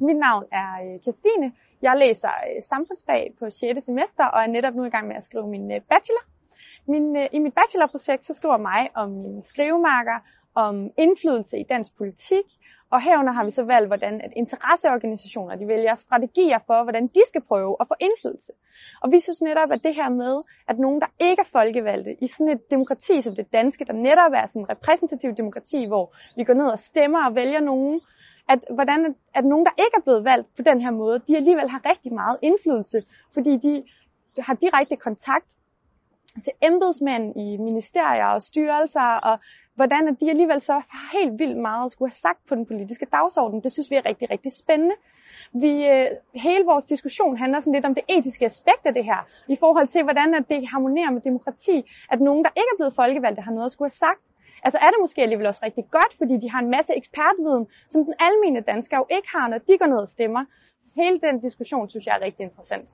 Mit navn er øh, Kirstine. Jeg læser øh, samfundsfag på 6. semester og er netop nu i gang med at skrive min øh, bachelor. Min, øh, I mit bachelorprojekt så skriver mig om mine skrivemarker, om indflydelse i dansk politik, og herunder har vi så valgt, hvordan at interesseorganisationer de vælger strategier for, hvordan de skal prøve at få indflydelse. Og vi synes netop, at det her med, at nogen, der ikke er folkevalgte, i sådan et demokrati som det danske, der netop er sådan et repræsentativt demokrati, hvor vi går ned og stemmer og vælger nogen, at, hvordan, at nogen, der ikke er blevet valgt på den her måde, de alligevel har rigtig meget indflydelse, fordi de har direkte kontakt til embedsmænd i ministerier og styrelser, og hvordan at de alligevel så har helt vildt meget at skulle have sagt på den politiske dagsorden. Det synes vi er rigtig, rigtig spændende. Vi, øh, hele vores diskussion handler sådan lidt om det etiske aspekt af det her, i forhold til, hvordan at det harmonerer med demokrati, at nogen, der ikke er blevet folkevalgte, har noget at skulle have sagt. Altså er det måske alligevel også rigtig godt, fordi de har en masse ekspertviden, som den almindelige dansker jo ikke har, når de går ned og stemmer. Hele den diskussion synes jeg er rigtig interessant.